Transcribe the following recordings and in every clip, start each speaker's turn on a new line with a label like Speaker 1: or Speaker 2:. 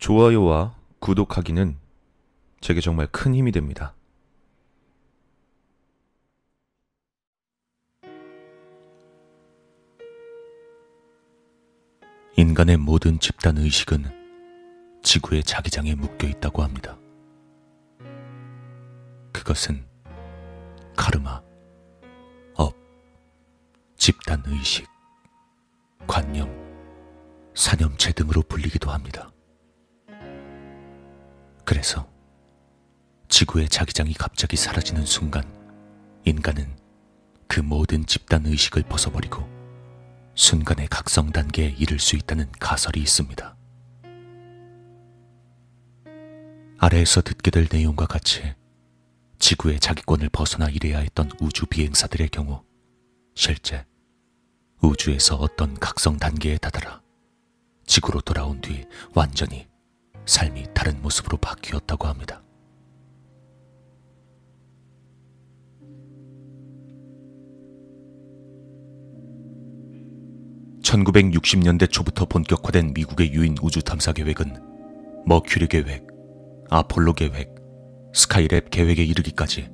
Speaker 1: 좋아요와 구독하기는 제게 정말 큰 힘이 됩니다.
Speaker 2: 인간의 모든 집단 의식은 지구의 자기장에 묶여 있다고 합니다. 그것은 카르마, 업, 집단 의식, 관념, 사념체 등으로 불리기도 합니다. 그래서 지구의 자기장이 갑자기 사라지는 순간 인간은 그 모든 집단 의식을 벗어버리고 순간의 각성 단계에 이를 수 있다는 가설이 있습니다. 아래에서 듣게 될 내용과 같이 지구의 자기권을 벗어나 일해야 했던 우주 비행사들의 경우 실제 우주에서 어떤 각성 단계에 다다라 지구로 돌아온 뒤 완전히 삶이 다른 모습으로 바뀌었다고 합니다. (1960년대) 초부터 본격화된 미국의 유인 우주 탐사 계획은 머큐리 계획, 아폴로 계획, 스카이랩 계획에 이르기까지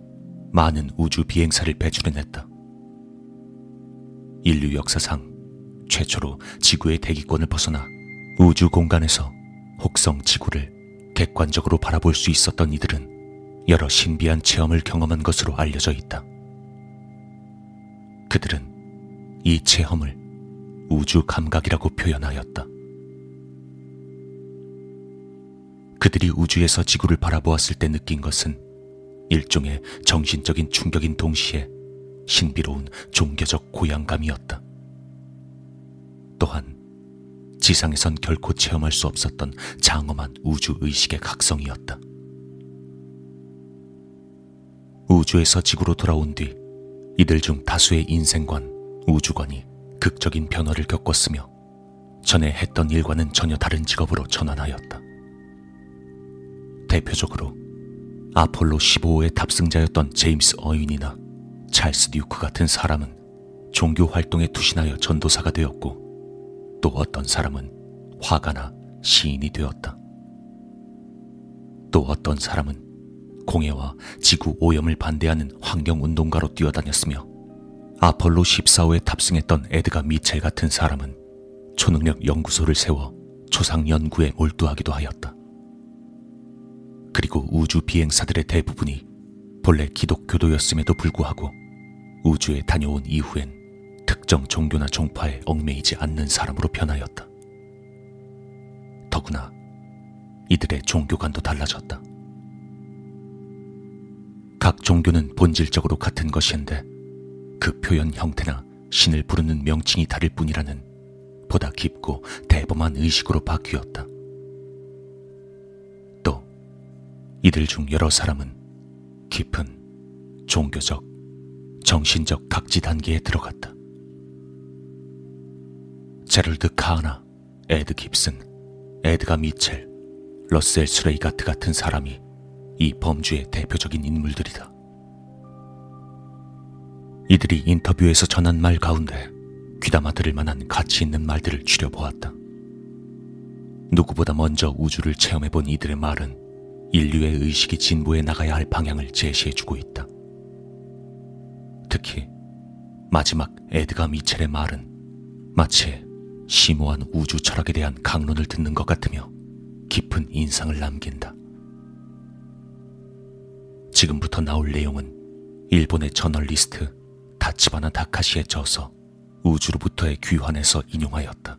Speaker 2: 많은 우주 비행사를 배출해냈다. 인류 역사상 최초로 지구의 대기권을 벗어나 우주 공간에서 혹성 지구를 객관적으로 바라볼 수 있었던 이들은 여러 신비한 체험을 경험한 것으로 알려져 있다. 그들은 이 체험을 우주 감각이라고 표현하였다. 그들이 우주에서 지구를 바라보았을 때 느낀 것은 일종의 정신적인 충격인 동시에 신비로운 종교적 고향감이었다. 또한 지상에선 결코 체험할 수 없었던 장엄한 우주 의식의 각성이었다. 우주에서 지구로 돌아온 뒤 이들 중 다수의 인생관, 우주관이 극적인 변화를 겪었으며 전에 했던 일과는 전혀 다른 직업으로 전환하였다. 대표적으로 아폴로 15호의 탑승자였던 제임스 어윈이나 찰스 듀크 같은 사람은 종교 활동에 투신하여 전도사가 되었고 또 어떤 사람은 화가 나 시인이 되었다. 또 어떤 사람은 공해와 지구 오염을 반대하는 환경운동가로 뛰어다녔으며 아폴로 14호에 탑승했던 에드가 미첼 같은 사람은 초능력 연구소를 세워 초상 연구에 몰두하기도 하였다. 그리고 우주 비행사들의 대부분이 본래 기독교도였음에도 불구하고 우주에 다녀온 이후엔 특정 종교나 종파에 얽매이지 않는 사람으로 변하였다. 더구나 이들의 종교관도 달라졌다. 각 종교는 본질적으로 같은 것인데 그 표현 형태나 신을 부르는 명칭이 다를 뿐이라는 보다 깊고 대범한 의식으로 바뀌었다. 또 이들 중 여러 사람은 깊은 종교적, 정신적 각지 단계에 들어갔다. 제럴드 카하나, 에드 깁슨, 에드가 미첼, 러셀 스레이가트 같은 사람이 이 범주의 대표적인 인물들이다. 이들이 인터뷰에서 전한 말 가운데 귀담아 들을 만한 가치 있는 말들을 줄여보았다. 누구보다 먼저 우주를 체험해본 이들의 말은 인류의 의식이 진보해 나가야 할 방향을 제시해주고 있다. 특히 마지막 에드가 미첼의 말은 마치 심오한 우주 철학에 대한 강론을 듣는 것 같으며 깊은 인상을 남긴다. 지금부터 나올 내용은 일본의 저널리스트 다치바나 다카시의 저서 우주로부터의 귀환에서 인용하였다.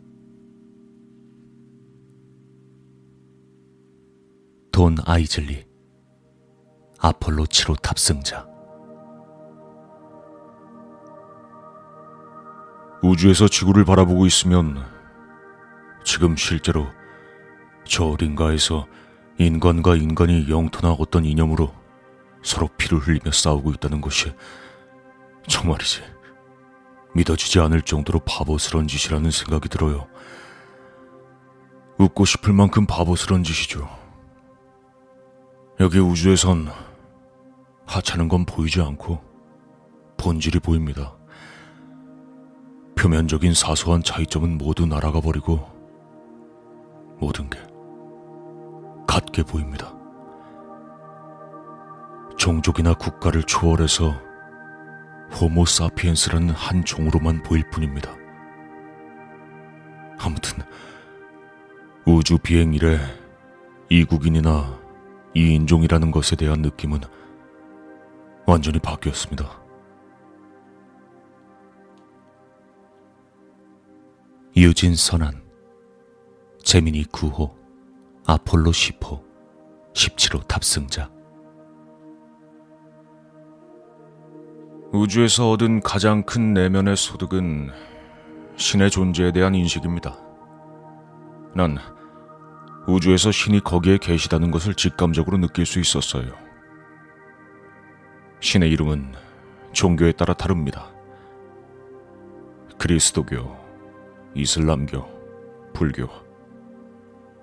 Speaker 2: 돈 아이즐리 아폴로 7호 탑승자
Speaker 3: 우주에서 지구를 바라보고 있으면 지금 실제로 저 어딘가에서 인간과 인간이 영토나 어떤 이념으로 서로 피를 흘리며 싸우고 있다는 것이 정말이지 믿어지지 않을 정도로 바보스런 짓이라는 생각이 들어요. 웃고 싶을 만큼 바보스런 짓이죠. 여기 우주에선 하찮은 건 보이지 않고 본질이 보입니다. 표면적인 사소한 차이점은 모두 날아가 버리고 모든 게 다르게 보입니다. 종족이나 국가를 초월해서 호모 사피엔스라는 한 종으로만 보일 뿐입니다. 아무튼 우주 비행 이래 이국인이나 이인종이라는 것에 대한 느낌은 완전히 바뀌었습니다.
Speaker 2: 유진 선안, 재민이 9호, 아폴로 10호, 17호 탑승자.
Speaker 3: 우주에서 얻은 가장 큰 내면의 소득은 신의 존재에 대한 인식입니다. 난 우주에서 신이 거기에 계시다는 것을 직감적으로 느낄 수 있었어요. 신의 이름은 종교에 따라 다릅니다. 그리스도교, 이슬람교, 불교,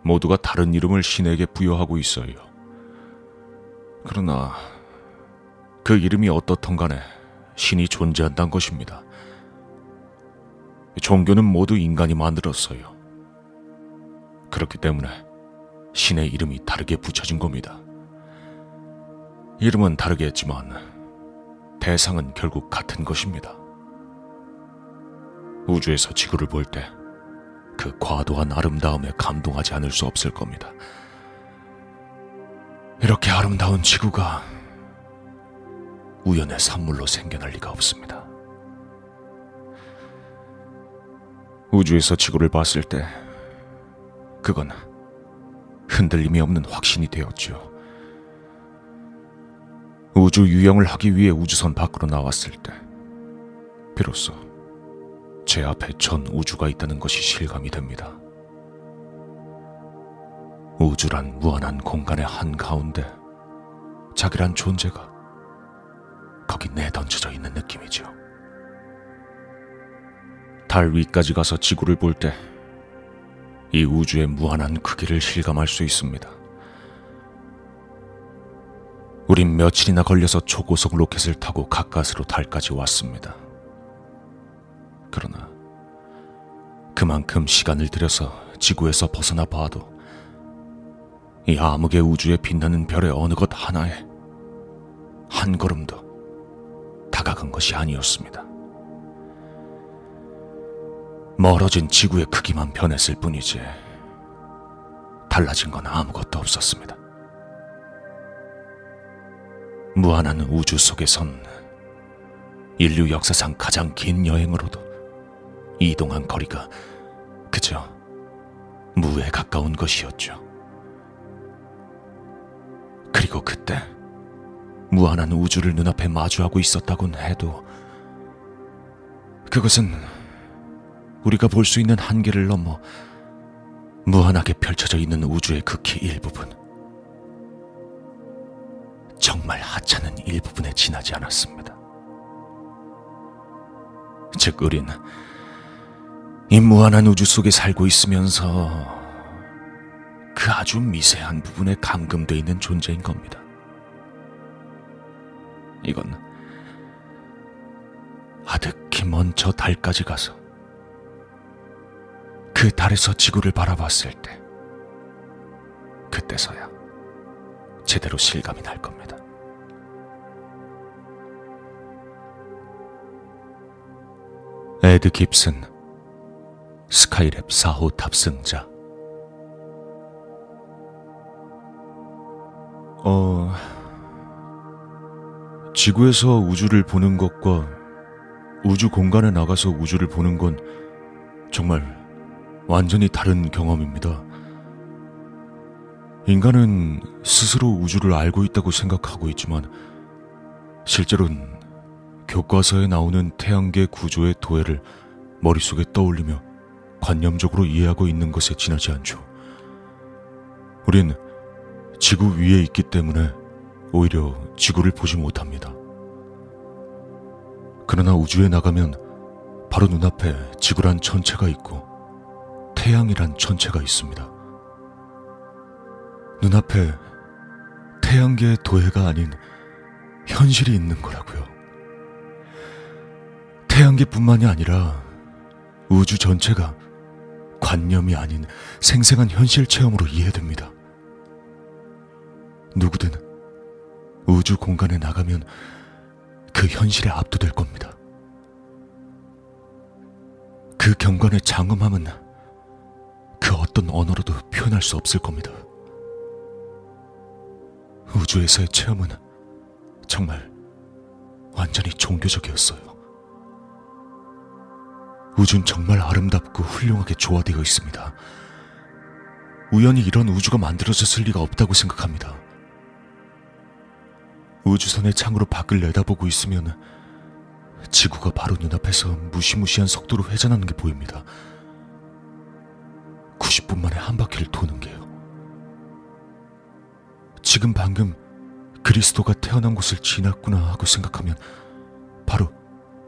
Speaker 3: 모두가 다른 이름을 신에게 부여하고 있어요. 그러나 그 이름이 어떻든 간에 신이 존재한다는 것입니다. 종교는 모두 인간이 만들었어요. 그렇기 때문에 신의 이름이 다르게 붙여진 겁니다. 이름은 다르겠지만 대상은 결국 같은 것입니다. 우주에서 지구를 볼 때 그 과도한 아름다움에 감동하지 않을 수 없을 겁니다. 이렇게 아름다운 지구가 우연의 산물로 생겨날 리가 없습니다. 우주에서 지구를 봤을 때 그건 흔들림이 없는 확신이 되었죠. 우주 유영을 하기 위해 우주선 밖으로 나왔을 때 비로소 제 앞에 전 우주가 있다는 것이 실감이 됩니다. 우주란 무한한 공간의 한가운데 자기란 존재가 거기 내던져져 있는 느낌이죠. 달 위까지 가서 지구를 볼 때 이 우주의 무한한 크기를 실감할 수 있습니다. 우린 며칠이나 걸려서 초고속 로켓을 타고 가까스로 달까지 왔습니다. 그러나 그만큼 시간을 들여서 지구에서 벗어나 봐도 이 암흑의 우주에 빛나는 별의 어느 것 하나에 한 걸음도 다가간 것이 아니었습니다. 멀어진 지구의 크기만 변했을 뿐이지 달라진 건 아무것도 없었습니다. 무한한 우주 속에선 인류 역사상 가장 긴 여행으로도 이동한 거리가 그저 무에 가까운 것이었죠. 그리고 그때 무한한 우주를 눈앞에 마주하고 있었다곤 해도 그것은 우리가 볼 수 있는 한계를 넘어 무한하게 펼쳐져 있는 우주의 극히 일부분. 정말 하찮은 일부분에 지나지 않았습니다. 즉, 우린 이 무한한 우주 속에 살고 있으면서 그 아주 미세한 부분에 감금돼 있는 존재인 겁니다. 이건 아득히 먼 저 달까지 가서 그 달에서 지구를 바라봤을 때 그때서야 제대로 실감이 날 겁니다. 에드 깁슨 스카이랩 4호 탑승자
Speaker 1: 어, 지구에서 우주를 보는 것과 우주 공간에 나가서 우주를 보는 건 정말 완전히 다른 경험입니다. 인간은 스스로 우주를 알고 있다고 생각하고 있지만 실제로는 교과서에 나오는 태양계 구조의 도해를 머릿속에 떠올리며 관념적으로 이해하고 있는 것에 지나지 않죠. 우린 지구 위에 있기 때문에 오히려 지구를 보지 못합니다. 그러나 우주에 나가면 바로 눈앞에 지구란 전체가 있고 태양이란 전체가 있습니다. 눈앞에 태양계의 도해가 아닌 현실이 있는 거라고요. 태양계뿐만이 아니라 우주 전체가 관념이 아닌 생생한 현실 체험으로 이해됩니다. 누구든 우주 공간에 나가면 그 현실에 압도될 겁니다. 그 경관의 장엄함은 그 어떤 언어로도 표현할 수 없을 겁니다. 우주에서의 체험은 정말 완전히 종교적이었어요. 우주는 정말 아름답고 훌륭하게 조화되어 있습니다. 우연히 이런 우주가 만들어졌을 리가 없다고 생각합니다. 우주선의 창으로 밖을 내다보고 있으면 지구가 바로 눈앞에서 무시무시한 속도로 회전하는 게 보입니다. 90분 만에 한 바퀴를 도는 게요. 지금 방금 그리스도가 태어난 곳을 지났구나 하고 생각하면 바로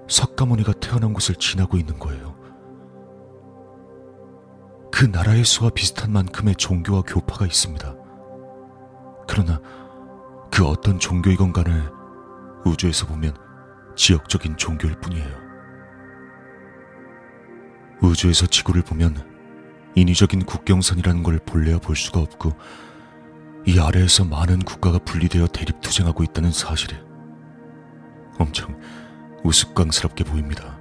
Speaker 1: 석가모니가 태어난 곳을 지나고 있는 거예요. 그 나라의 수와 비슷한 만큼의 종교와 교파가 있습니다. 그러나 그 어떤 종교이건 간에 우주에서 보면 지역적인 종교일 뿐이에요. 우주에서 지구를 보면 인위적인 국경선이라는 걸 본래야 볼 수가 없고 이 아래에서 많은 국가가 분리되어 대립투쟁하고 있다는 사실이 엄청 우스꽝스럽게 보입니다.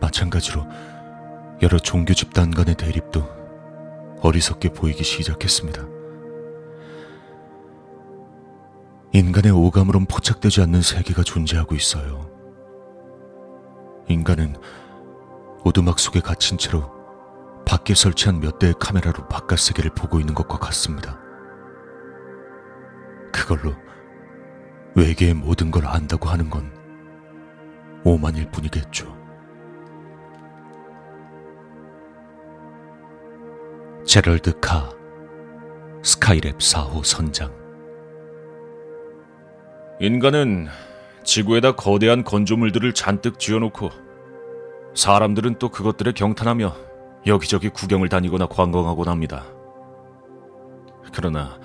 Speaker 1: 마찬가지로 여러 종교 집단 간의 대립도 어리석게 보이기 시작했습니다. 인간의 오감으론 포착되지 않는 세계가 존재하고 있어요. 인간은 오두막 속에 갇힌 채로 밖에 설치한 몇 대의 카메라로 바깥 세계를 보고 있는 것과 같습니다. 그걸로 외계의 모든 걸 안다고 하는 건 오만일 뿐이겠죠.
Speaker 2: 제럴드 카 스카이랩 4호 선장
Speaker 3: 인간은 지구에다 거대한 건조물들을 잔뜩 쥐어놓고 사람들은 또 그것들에 경탄하며 여기저기 구경을 다니거나 관광하곤 합니다. 그러나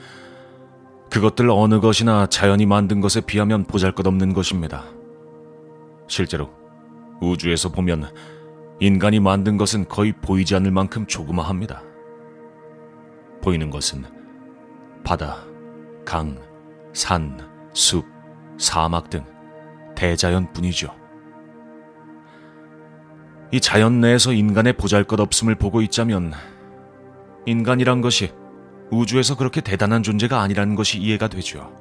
Speaker 3: 그것들 어느 것이나 자연이 만든 것에 비하면 보잘것없는 것입니다. 실제로 우주에서 보면 인간이 만든 것은 거의 보이지 않을 만큼 조그마합니다. 보이는 것은 바다, 강, 산, 숲, 사막 등 대자연뿐이죠. 이 자연 내에서 인간의 보잘것없음을 보고 있자면 인간이란 것이 우주에서 그렇게 대단한 존재가 아니라는 것이 이해가 되죠.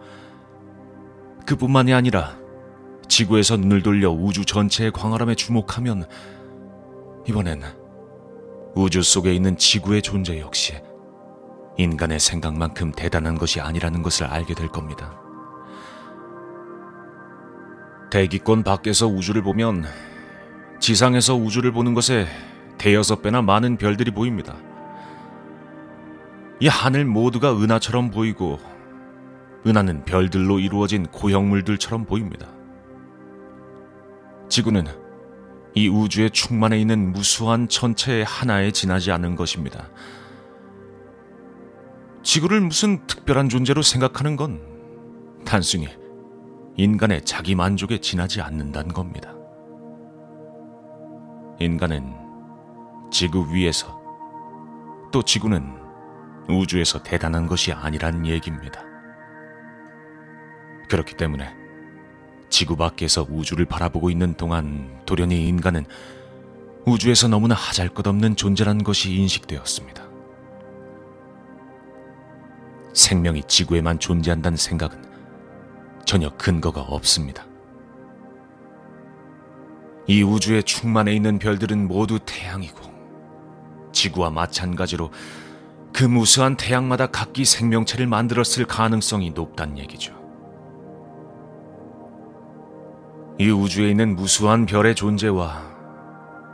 Speaker 3: 그뿐만이 아니라 지구에서 눈을 돌려 우주 전체의 광활함에 주목하면 이번엔 우주 속에 있는 지구의 존재 역시 인간의 생각만큼 대단한 것이 아니라는 것을 알게 될 겁니다. 대기권 밖에서 우주를 보면 지상에서 우주를 보는 것에 대여섯 배나 많은 별들이 보입니다. 이 하늘 모두가 은하처럼 보이고 은하는 별들로 이루어진 고형물들처럼 보입니다. 지구는 이 우주에 충만해 있는 무수한 천체의 하나에 지나지 않은 것입니다. 지구를 무슨 특별한 존재로 생각하는 건 단순히 인간의 자기 만족에 지나지 않는다는 겁니다. 인간은 지구 위에서 또 지구는 우주에서 대단한 것이 아니란 얘기입니다. 그렇기 때문에 지구 밖에서 우주를 바라보고 있는 동안 돌연히 인간은 우주에서 너무나 하잘 것 없는 존재란 것이 인식되었습니다. 생명이 지구에만 존재한다는 생각은 전혀 근거가 없습니다. 이 우주에 충만해 있는 별들은 모두 태양이고 지구와 마찬가지로 그 무수한 태양마다 각기 생명체를 만들었을 가능성이 높단 얘기죠. 이 우주에 있는 무수한 별의 존재와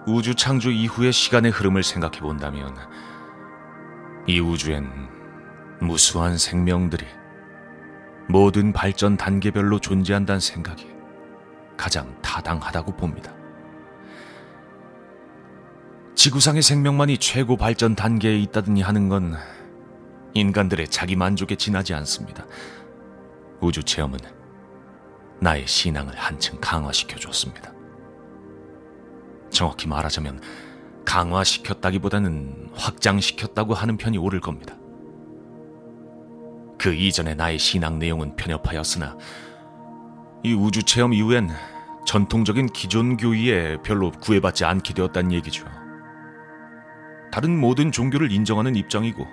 Speaker 3: 우주 창조 이후의 시간의 흐름을 생각해 본다면 이 우주엔 무수한 생명들이 모든 발전 단계별로 존재한다는 생각이 가장 타당하다고 봅니다. 지구상의 생명만이 최고 발전 단계에 있다더니 하는 건 인간들의 자기 만족에 지나지 않습니다. 우주 체험은 나의 신앙을 한층 강화시켜 줬습니다. 정확히 말하자면 강화시켰다기보다는 확장시켰다고 하는 편이 옳을 겁니다.
Speaker 2: 그 이전의 나의 신앙 내용은 편협하였으나 이 우주 체험 이후엔 전통적인 기존 교의에 별로 구애받지 않게 되었다는 얘기죠. 다른 모든 종교를 인정하는 입장이고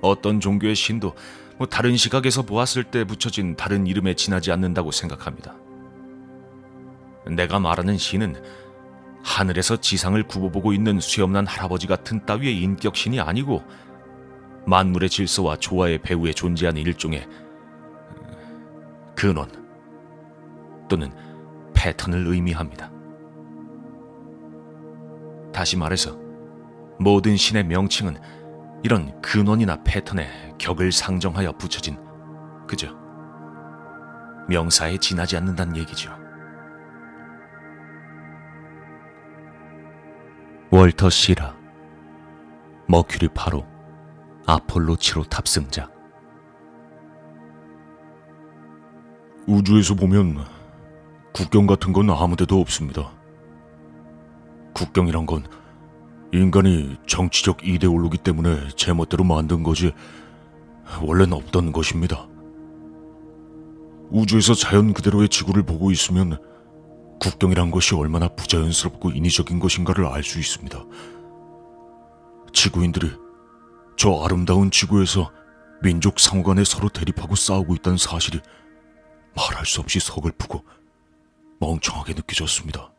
Speaker 2: 어떤 종교의 신도 뭐 다른 시각에서 보았을 때 붙여진 다른 이름에 지나지 않는다고 생각합니다. 내가 말하는 신은 하늘에서 지상을 굽어보고 있는 수염난 할아버지 같은 따위의 인격신이 아니고 만물의 질서와 조화의 배후에 존재하는 일종의 근원 또는 패턴을 의미합니다. 다시 말해서 모든 신의 명칭은 이런 근원이나 패턴의 격을 상정하여 붙여진 그저 명사에 지나지 않는다는 얘기죠. 월터 시라 머큐리 8호 아폴로 7호 탑승자
Speaker 3: 우주에서 보면 국경 같은 건 아무데도 없습니다. 국경이란 건 인간이 정치적 이데올로기 때문에 제멋대로 만든 거지 원래는 없던 것입니다. 우주에서 자연 그대로의 지구를 보고 있으면 국경이란 것이 얼마나 부자연스럽고 인위적인 것인가를 알 수 있습니다. 지구인들이 저 아름다운 지구에서 민족 상호 간에 서로 대립하고 싸우고 있다는 사실이 말할 수 없이 서글프고 멍청하게 느껴졌습니다.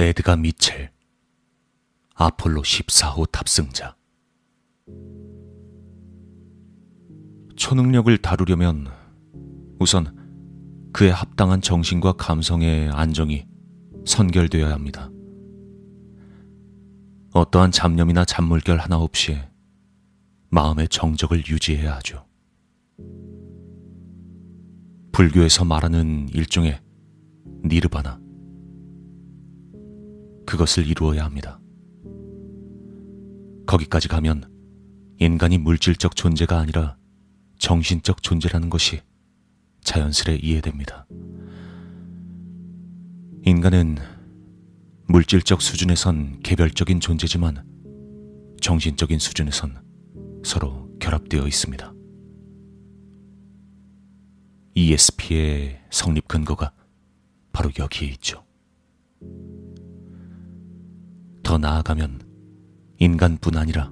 Speaker 2: 에드가 미첼 아폴로 14호 탑승자 초능력을 다루려면 우선 그에 합당한 정신과 감성의 안정이 선결되어야 합니다. 어떠한 잡념이나 잡물결 하나 없이 마음의 정적을 유지해야 하죠. 불교에서 말하는 일종의 니르바나. 그것을 이루어야 합니다. 거기까지 가면 인간이 물질적 존재가 아니라 정신적 존재라는 것이 자연스레 이해됩니다. 인간은 물질적 수준에선 개별적인 존재지만 정신적인 수준에선 서로 결합되어 있습니다. ESP의 성립 근거가 바로 여기에 있죠. 더 나아가면 인간뿐 아니라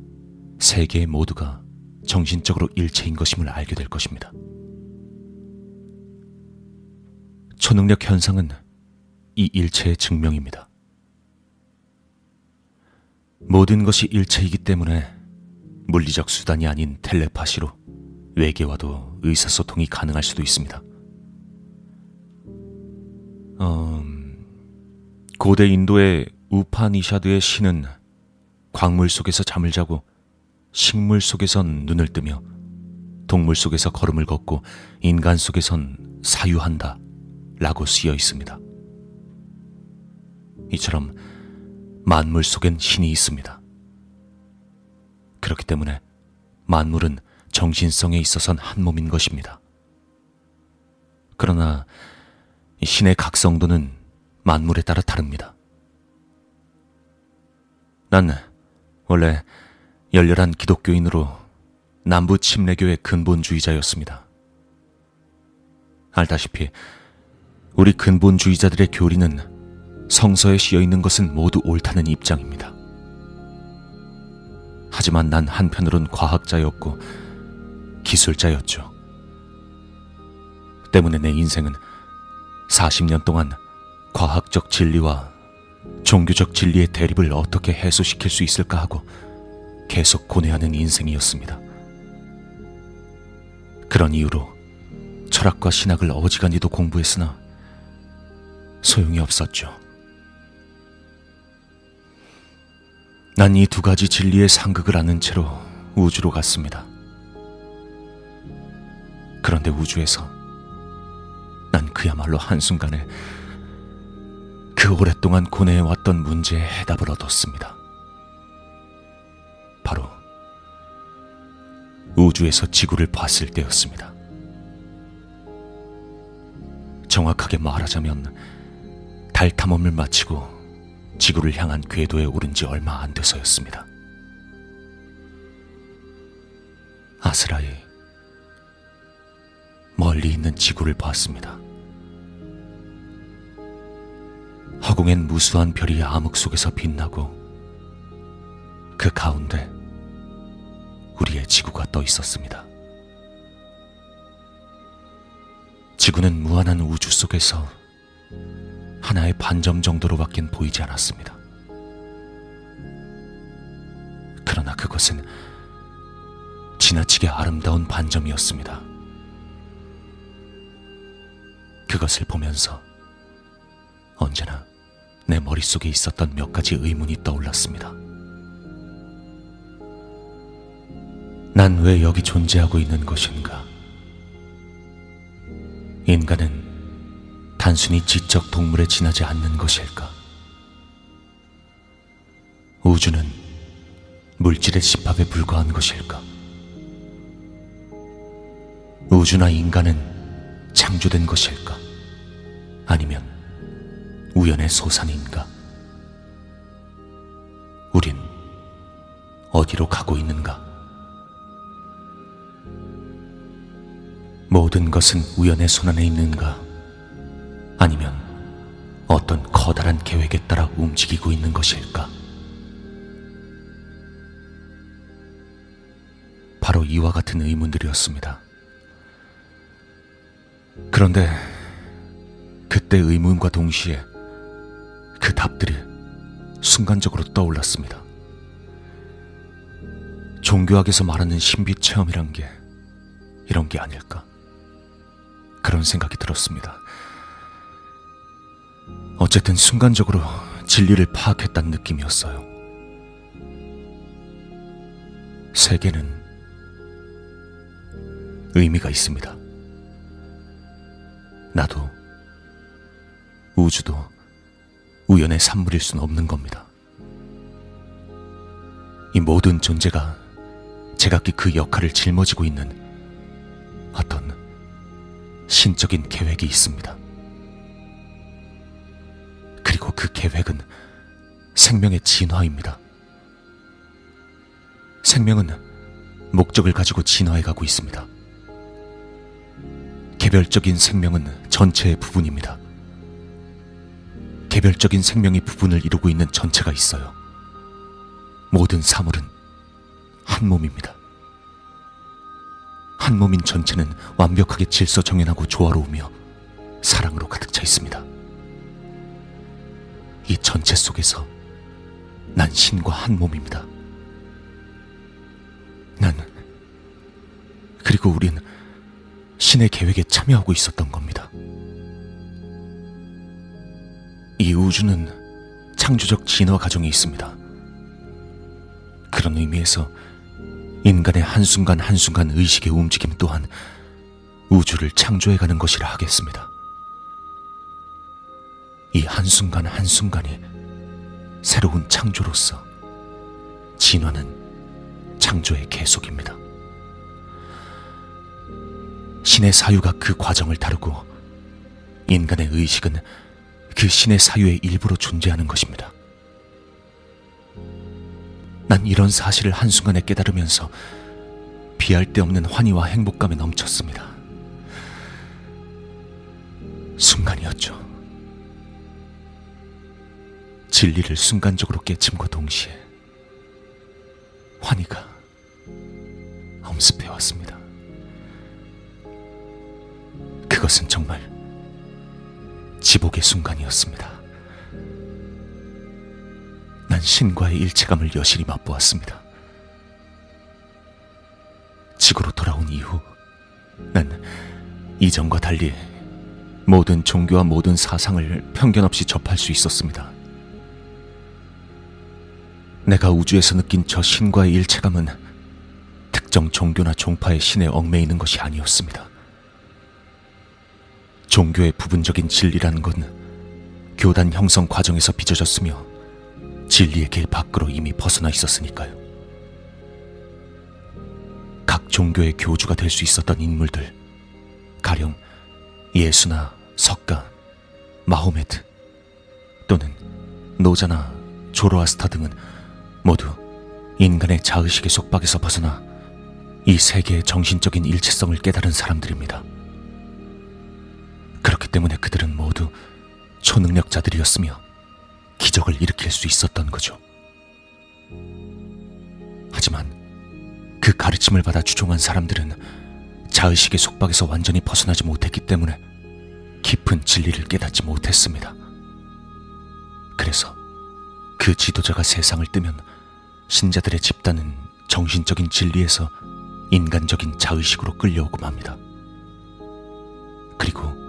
Speaker 2: 세계 모두가 정신적으로 일체인 것임을 알게 될 것입니다. 초능력 현상은 이 일체의 증명입니다. 모든 것이 일체이기 때문에 물리적 수단이 아닌 텔레파시로 외계와도 의사소통이 가능할 수도 있습니다. 음, 고대 인도의 우파니샤드의 신은 광물 속에서 잠을 자고 식물 속에선 눈을 뜨며 동물 속에서 걸음을 걷고 인간 속에선 사유한다 라고 쓰여 있습니다. 이처럼 만물 속엔 신이 있습니다. 그렇기 때문에 만물은 정신성에 있어선 한 몸인 것입니다. 그러나 신의 각성도는 만물에 따라 다릅니다. 난 원래 열렬한 기독교인으로 남부 침례교의 근본주의자였습니다. 알다시피 우리 근본주의자들의 교리는 성서에 씌어 있는 것은 모두 옳다는 입장입니다. 하지만 난 한편으론 과학자였고 기술자였죠. 때문에 내 인생은 40년 동안 과학적 진리와 종교적 진리의 대립을 어떻게 해소시킬 수 있을까 하고 계속 고뇌하는 인생이었습니다. 그런 이유로 철학과 신학을 어지간히도 공부했으나 소용이 없었죠. 난 이 두 가지 진리의 상극을 아는 채로 우주로 갔습니다. 그런데 우주에서 난 그야말로 한순간에 그 오랫동안 고뇌해왔던 문제의 해답을 얻었습니다. 바로 우주에서 지구를 봤을 때였습니다. 정확하게 말하자면 달 탐험을 마치고 지구를 향한 궤도에 오른 지 얼마 안 돼서였습니다. 아스라이 멀리 있는 지구를 봤습니다. 허공엔 무수한 별이 암흑 속에서 빛나고 그 가운데 우리의 지구가 떠 있었습니다. 지구는 무한한 우주 속에서 하나의 반점 정도로밖엔 보이지 않았습니다. 그러나 그것은 지나치게 아름다운 반점이었습니다. 그것을 보면서 언제나 내 머릿속에 있었던 몇 가지 의문이 떠올랐습니다. 난 왜 여기 존재하고 있는 것인가? 인간은 단순히 지적 동물에 지나지 않는 것일까? 우주는 물질의 집합에 불과한 것일까? 우주나 인간은 창조된 것일까? 아니면 우연의 소산인가? 우린 어디로 가고 있는가? 모든 것은 우연의 손안에 있는가? 아니면 어떤 커다란 계획에 따라 움직이고 있는 것일까? 바로 이와 같은 의문들이었습니다. 그런데 그때 의문과 동시에 그 답들이 순간적으로 떠올랐습니다. 종교학에서 말하는 신비 체험이란 게 이런 게 아닐까? 그런 생각이 들었습니다. 어쨌든 순간적으로 진리를 파악했다는 느낌이었어요. 세계는 의미가 있습니다. 나도 우주도 우연의 산물일 수는 없는 겁니다. 이 모든 존재가 제각기 그 역할을 짊어지고 있는 어떤 신적인 계획이 있습니다. 그리고 그 계획은 생명의 진화입니다. 생명은 목적을 가지고 진화해 가고 있습니다. 개별적인 생명은 전체의 부분입니다. 개별적인 생명이 부분을 이루고 있는 전체가 있어요. 모든 사물은 한 몸입니다. 한 몸인 전체는 완벽하게 질서 정연하고 조화로우며 사랑으로 가득 차 있습니다. 이 전체 속에서 난 신과 한 몸입니다. 난 그리고 우린 신의 계획에 참여하고 있었던 겁니다. 이 우주는 창조적 진화 과정이 있습니다. 그런 의미에서 인간의 한순간 한순간 의식의 움직임 또한 우주를 창조해가는 것이라 하겠습니다. 이 한순간 한순간이 새로운 창조로서 진화는 창조의 계속입니다. 신의 사유가 그 과정을 다루고 인간의 의식은 그 신의 사유의 일부로 존재하는 것입니다. 난 이런 사실을 한순간에 깨달으면서 비할 데 없는 환희와 행복감에 넘쳤습니다. 순간이었죠. 진리를 순간적으로 깨침과 동시에 환희가 엄습해 왔습니다. 그것은 정말 지복의 순간이었습니다. 난 신과의 일체감을 여실히 맛보았습니다. 지구로 돌아온 이후 난 이전과 달리 모든 종교와 모든 사상을 편견 없이 접할 수 있었습니다. 내가 우주에서 느낀 저 신과의 일체감은 특정 종교나 종파의 신에 얽매이는 것이 아니었습니다. 종교의 부분적인 진리라는 건 교단 형성 과정에서 빚어졌으며 진리의 길 밖으로 이미 벗어나 있었으니까요. 각 종교의 교주가 될 수 있었던 인물들, 가령 예수나 석가, 마호메트 또는 노자나 조로아스터 등은 모두 인간의 자의식의 속박에서 벗어나 이 세계의 정신적인 일체성을 깨달은 사람들입니다. 때문에 그들은 모두 초능력자들이었으며 기적을 일으킬 수 있었던 거죠. 하지만 그 가르침을 받아 추종한 사람들은 자의식의 속박에서 완전히 벗어나지 못했기 때문에 깊은 진리를 깨닫지 못했습니다. 그래서 그 지도자가 세상을 뜨면 신자들의 집단은 정신적인 진리에서 인간적인 자의식으로 끌려오고 맙니다. 그리고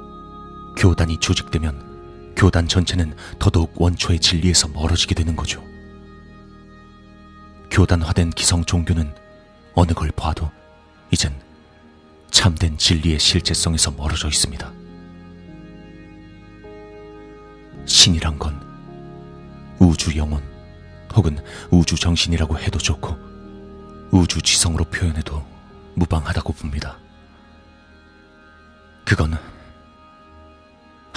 Speaker 2: 교단이 조직되면 교단 전체는 더더욱 원초의 진리에서 멀어지게 되는 거죠. 교단화된 기성 종교는 어느 걸 봐도 이젠 참된 진리의 실제성에서 멀어져 있습니다. 신이란 건 우주 영혼 혹은 우주 정신이라고 해도 좋고 우주 지성으로 표현해도 무방하다고 봅니다. 그건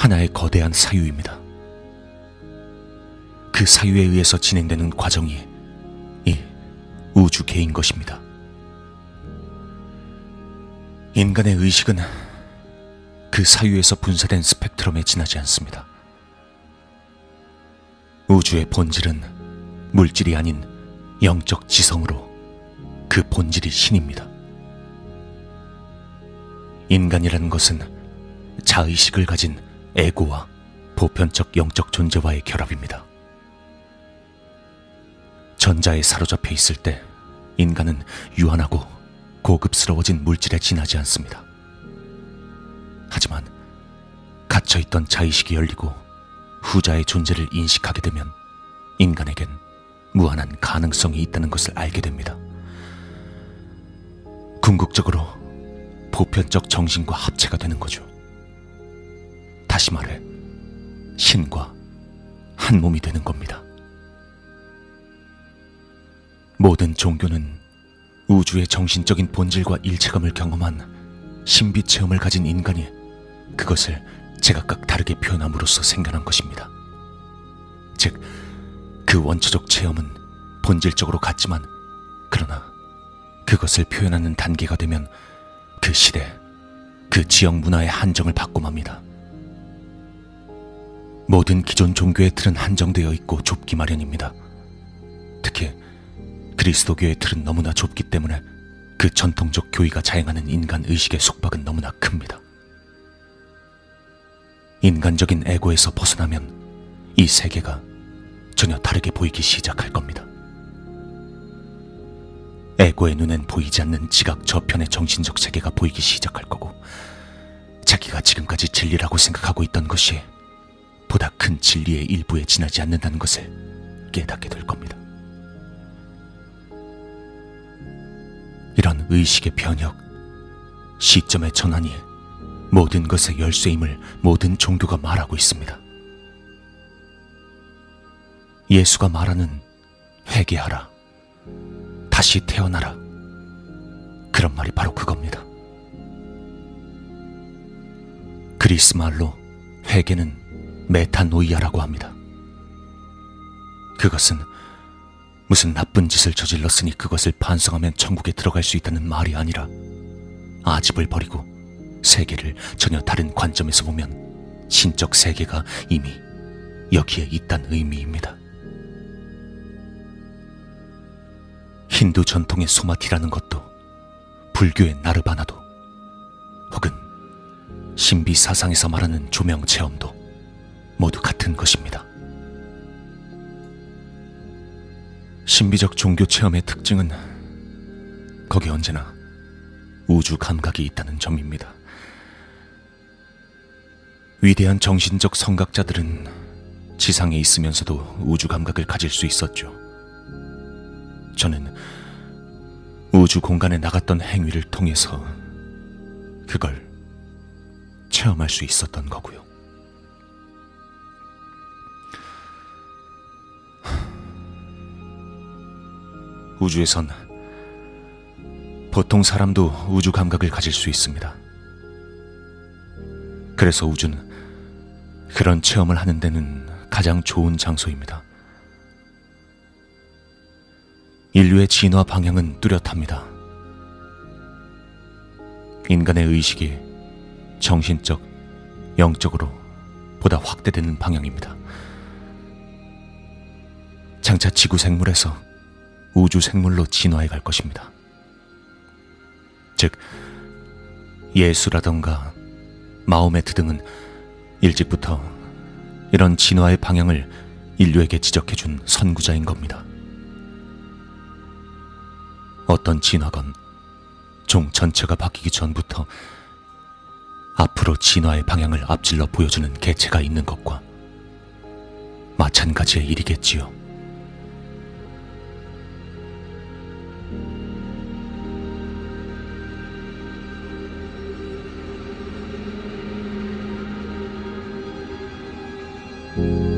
Speaker 2: 하나의 거대한 사유입니다. 그 사유에 의해서 진행되는 과정이 이 우주계인 것입니다. 인간의 의식은 그 사유에서 분사된 스펙트럼에 지나지 않습니다. 우주의 본질은 물질이 아닌 영적 지성으로 그 본질이 신입니다. 인간이라는 것은 자의식을 가진 에고와 보편적 영적 존재와의 결합입니다. 전자에 사로잡혀 있을 때 인간은 유한하고 고급스러워진 물질에 지나지 않습니다. 하지만 갇혀있던 자의식이 열리고 후자의 존재를 인식하게 되면 인간에겐 무한한 가능성이 있다는 것을 알게 됩니다. 궁극적으로 보편적 정신과 합체가 되는 거죠. 다시 말해, 신과 한 몸이 되는 겁니다. 모든 종교는 우주의 정신적인 본질과 일체감을 경험한 신비 체험을 가진 인간이 그것을 제각각 다르게 표현함으로써 생겨난 것입니다. 즉, 그 원초적 체험은 본질적으로 같지만, 그러나 그것을 표현하는 단계가 되면 그 시대, 그 지역 문화의 한정을 받고 맙니다. 모든 기존 종교의 틀은 한정되어 있고 좁기 마련입니다. 특히 그리스도교의 틀은 너무나 좁기 때문에 그 전통적 교의가 자행하는 인간 의식의 속박은 너무나 큽니다. 인간적인 에고에서 벗어나면 이 세계가 전혀 다르게 보이기 시작할 겁니다. 에고의 눈엔 보이지 않는 지각 저편의 정신적 세계가 보이기 시작할 거고, 자기가 지금까지 진리라고 생각하고 있던 것이 보다 큰 진리의 일부에 지나지 않는다는 것을 깨닫게 될 겁니다. 이런 의식의 변혁, 시점의 전환이 모든 것의 열쇠임을 모든 종교가 말하고 있습니다. 예수가 말하는 회개하라, 다시 태어나라. 그런 말이 바로 그겁니다. 그리스 말로 회개는 메타노이아라고 합니다. 그것은 무슨 나쁜 짓을 저질렀으니 그것을 반성하면 천국에 들어갈 수 있다는 말이 아니라 아집을 버리고 세계를 전혀 다른 관점에서 보면 신적 세계가 이미 여기에 있다는 의미입니다. 힌두 전통의 소마티라는 것도 불교의 나르바나도 혹은 신비 사상에서 말하는 조명 체험도 모두 같은 것입니다. 신비적 종교 체험의 특징은 거기 언제나 우주 감각이 있다는 점입니다. 위대한 정신적 성각자들은 지상에 있으면서도 우주 감각을 가질 수 있었죠. 저는 우주 공간에 나갔던 행위를 통해서 그걸 체험할 수 있었던 거고요. 우주에선 보통 사람도 우주 감각을 가질 수 있습니다. 그래서 우주는 그런 체험을 하는 데는 가장 좋은 장소입니다. 인류의 진화 방향은 뚜렷합니다. 인간의 의식이 정신적, 영적으로 보다 확대되는 방향입니다. 장차 지구 생물에서 우주 생물로 진화해 갈 것입니다. 즉, 예수라던가 마호메트 등은 일찍부터 이런 진화의 방향을 인류에게 지적해 준 선구자인 겁니다. 어떤 진화건 종 전체가 바뀌기 전부터 앞으로 진화의 방향을 앞질러 보여주는 개체가 있는 것과 마찬가지의 일이겠지요. 嗯。